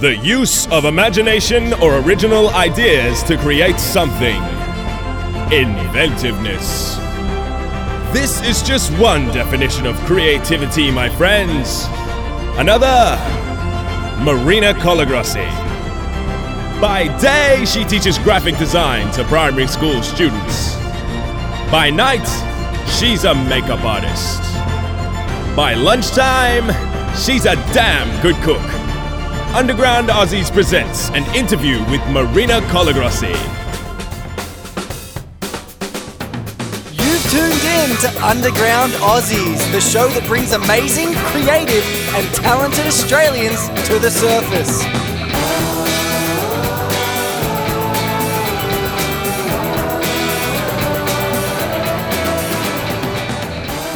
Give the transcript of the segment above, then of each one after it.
The use of imagination or original ideas to create something. Inventiveness. This is just one definition of creativity, my friends. Another, Marina Colagrossi. By day, she teaches graphic design to primary school students. By night, she's a makeup artist. By lunchtime, she's a damn good cook. Underground Aussies presents an interview with Marina Colagrossi. You've tuned in to Underground Aussies, the show that brings amazing, creative, and talented Australians to the surface.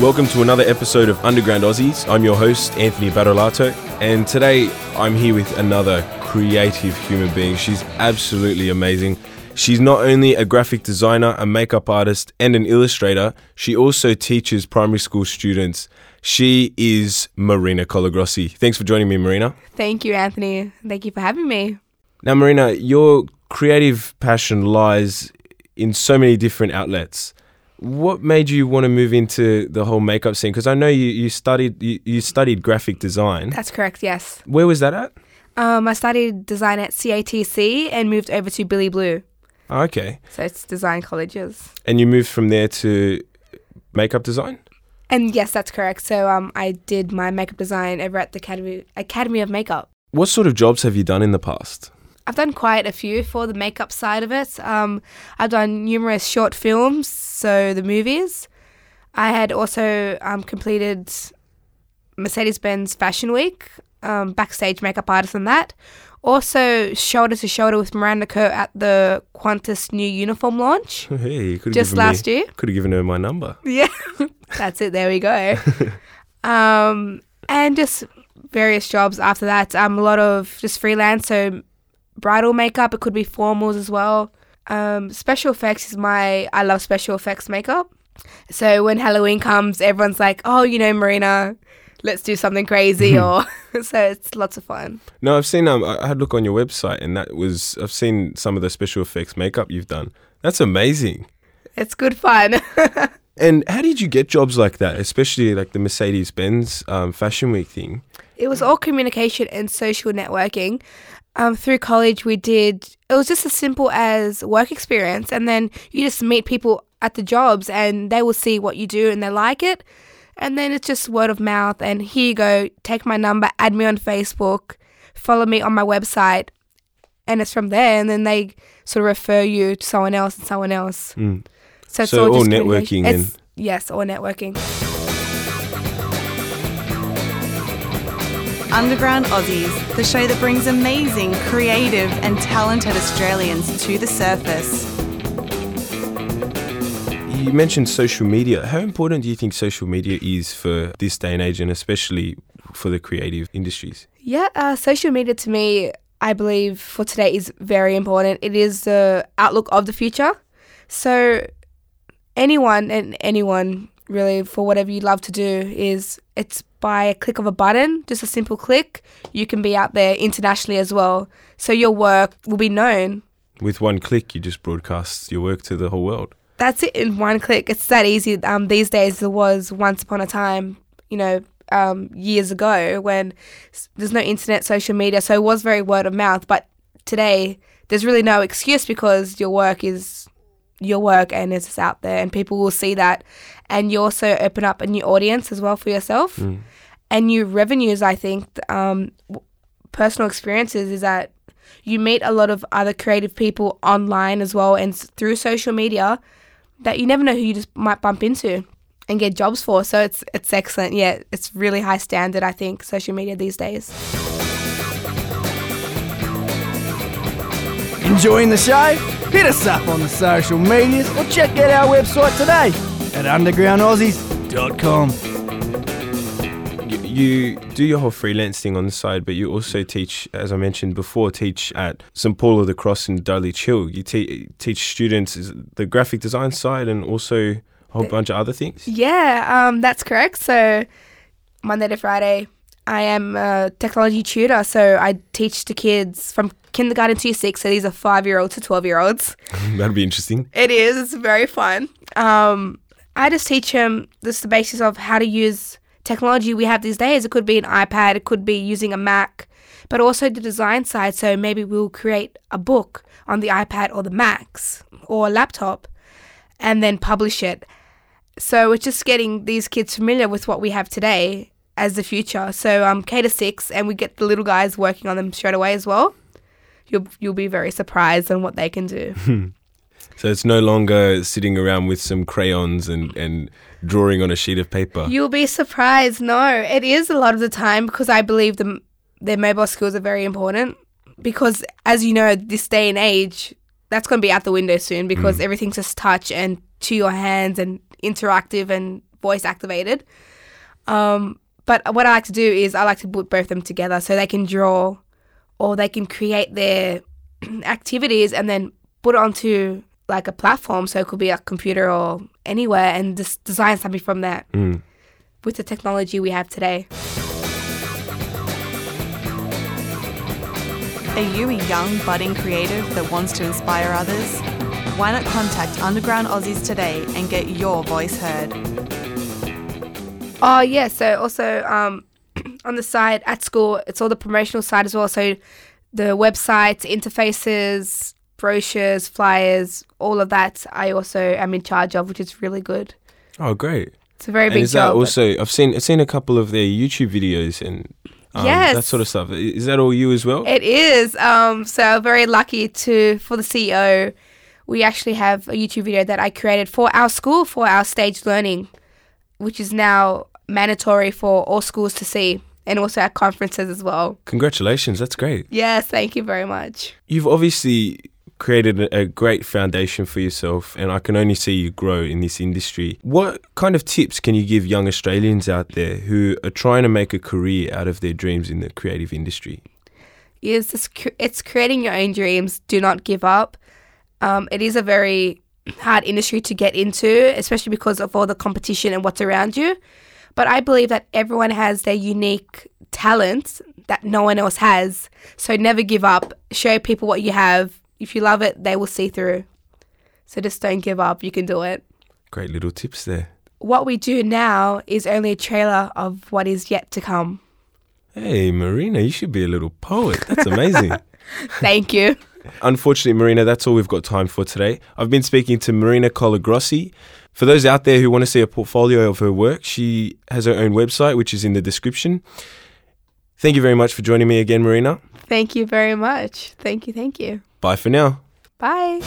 Welcome to another episode of Underground Aussies. I'm your host, Anthony Barolato, and today I'm here with another creative human being. She's absolutely amazing. She's not only a graphic designer, a makeup artist, and an illustrator, she also teaches primary school students. She is Marina Colagrossi. Thanks for joining me, Marina. Thank you, Anthony. Thank you for having me. Now, Marina, your creative passion lies in so many different outlets. What made you want to move into the whole makeup scene? Because I know you, you studied you, you studied graphic design. That's correct, yes. Where was that at? Um, I studied design at CATC and moved over to Billy Blue. Oh, okay. So it's design colleges. And you moved from there to makeup design? And yes, that's correct. So um, I did my makeup design over at the Academy, Academy of Makeup. What sort of jobs have you done in the past? I've done quite a few for the makeup side of it. Um, I've done numerous short films, so the movies. I had also um, completed Mercedes Benz Fashion Week, um, backstage makeup artist and that. Also, shoulder to shoulder with Miranda Kerr at the Qantas new uniform launch. Hey, you could Just last year. Could have given her my number. Yeah, that's it. There we go. um, and just various jobs after that. Um, a lot of just freelance, so bridal makeup. It could be formals as well. Um, special effects is my. I love special effects makeup. So when Halloween comes, everyone's like, "Oh, you know, Marina, let's do something crazy," or so it's lots of fun. No, I've seen. Um, I had a look on your website, and that was. I've seen some of the special effects makeup you've done. That's amazing. It's good fun. And how did you get jobs like that, especially like the Mercedes Benz um, Fashion Week thing? It was all communication and social networking. Um, through college, we did, it was just as simple as work experience. And then you just meet people at the jobs and they will see what you do and they like it. And then it's just word of mouth. And here you go, take my number, add me on Facebook, follow me on my website. And it's from there. And then they sort of refer you to someone else and someone else. Mm. So it's So all, all networking It's- Yes, all networking. Underground Aussies, the show that brings amazing, creative, and talented Australians to the surface. You mentioned social media. How important do you think social media is for this day and age, and especially for the creative industries? Yeah, uh, social media to me, I believe for today is very important. It is the outlook of the future. So anyone and anyone really for whatever you love to do is it's by a click of a button, just a simple click, you can be out there internationally as well. So your work will be known. With one click, you just broadcast your work to the whole world. That's it in one click. It's that easy. Um, these days it was once upon a time, you know, um, years ago when there's no internet, social media, so it was very word of mouth. But today there's really no excuse because your work is your work and it's just out there, and people will see that, and you also open up a new audience as well for yourself, and new revenues. I think um, personal experiences is that you meet a lot of other creative people online as well and through social media that you never know who you just might bump into and get jobs for. So it's it's excellent. Yeah, it's really high standard. I think social media these days. Enjoying the show? Hit us up on the social medias or check out our website today at undergroundaussies.com. You, you do your whole freelance thing on the side, but you also teach, as I mentioned before, teach at St Paul of the Cross in Dulwich Hill. You te- teach students the graphic design side and also a whole bunch of other things. Yeah, um, that's correct. So Monday to Friday, I am a technology tutor, so I teach the kids from kindergarten to year six. So these are five year olds to 12 year olds. That'd be interesting. It is. It's very fun. Um, I just teach them just the basis of how to use technology we have these days. It could be an iPad, it could be using a Mac, but also the design side. So maybe we'll create a book on the iPad or the Macs or a laptop and then publish it. So it's just getting these kids familiar with what we have today as the future. So um, K to six, and we get the little guys working on them straight away as well. You'll you'll be very surprised on what they can do. So it's no longer sitting around with some crayons and, and drawing on a sheet of paper. You'll be surprised. No, it is a lot of the time because I believe the, their mobile skills are very important. Because as you know, this day and age, that's going to be out the window soon because everything's just touch and to your hands and interactive and voice activated. Um, but what I like to do is I like to put both of them together so they can draw or they can create their activities and then put it onto like a platform. So it could be a computer or anywhere and just design something from that Mm. with the technology we have today. Are you a young, budding creative that wants to inspire others? Why not contact Underground Aussies today and get your voice heard? Oh yeah, so also um, on the side at school, it's all the promotional side as well. So the websites, interfaces, brochures, flyers, all of that. I also am in charge of, which is really good. Oh, great. It's a very And big is that job. but- also, I've seen, I've seen a couple of their YouTube videos and um, that sort of stuff. Is that all you as well? It is. Um, so very lucky to for the CEO. We actually have a YouTube video that I created for our school for our stage learning, which is now mandatory for all schools to see, and also at conferences as well. Congratulations. That's great. Yes, thank you very much. You've obviously created a, great foundation for yourself, and I can only see you grow in this industry. What kind of tips can you give young Australians out there who are trying to make a career out of their dreams in the creative industry? Is it's creating your own dreams. Do not give up. Um, it is a very hard industry to get into, especially because of all the competition and what's around you. But I believe that everyone has their unique talents that no one else has. So never give up. Show people what you have. If you love it, they will see through. So just don't give up. You can do it. Great little tips there. What we do now is only a trailer of what is yet to come. Hey, Marina, you should be a little poet. That's amazing. Thank you. Unfortunately, Marina, that's all we've got time for today. I've been speaking to Marina Colagrossi. For those out there who want to see a portfolio of her work, she has her own website, which is in the description. Thank you very much for joining me again, Marina. Thank you very much. Thank you. Thank you. Bye for now. Bye.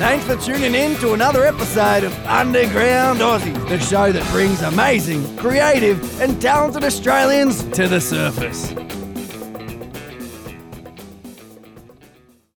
Thanks for tuning in to another episode of Underground Aussie, the show that brings amazing, creative, and talented Australians to the surface.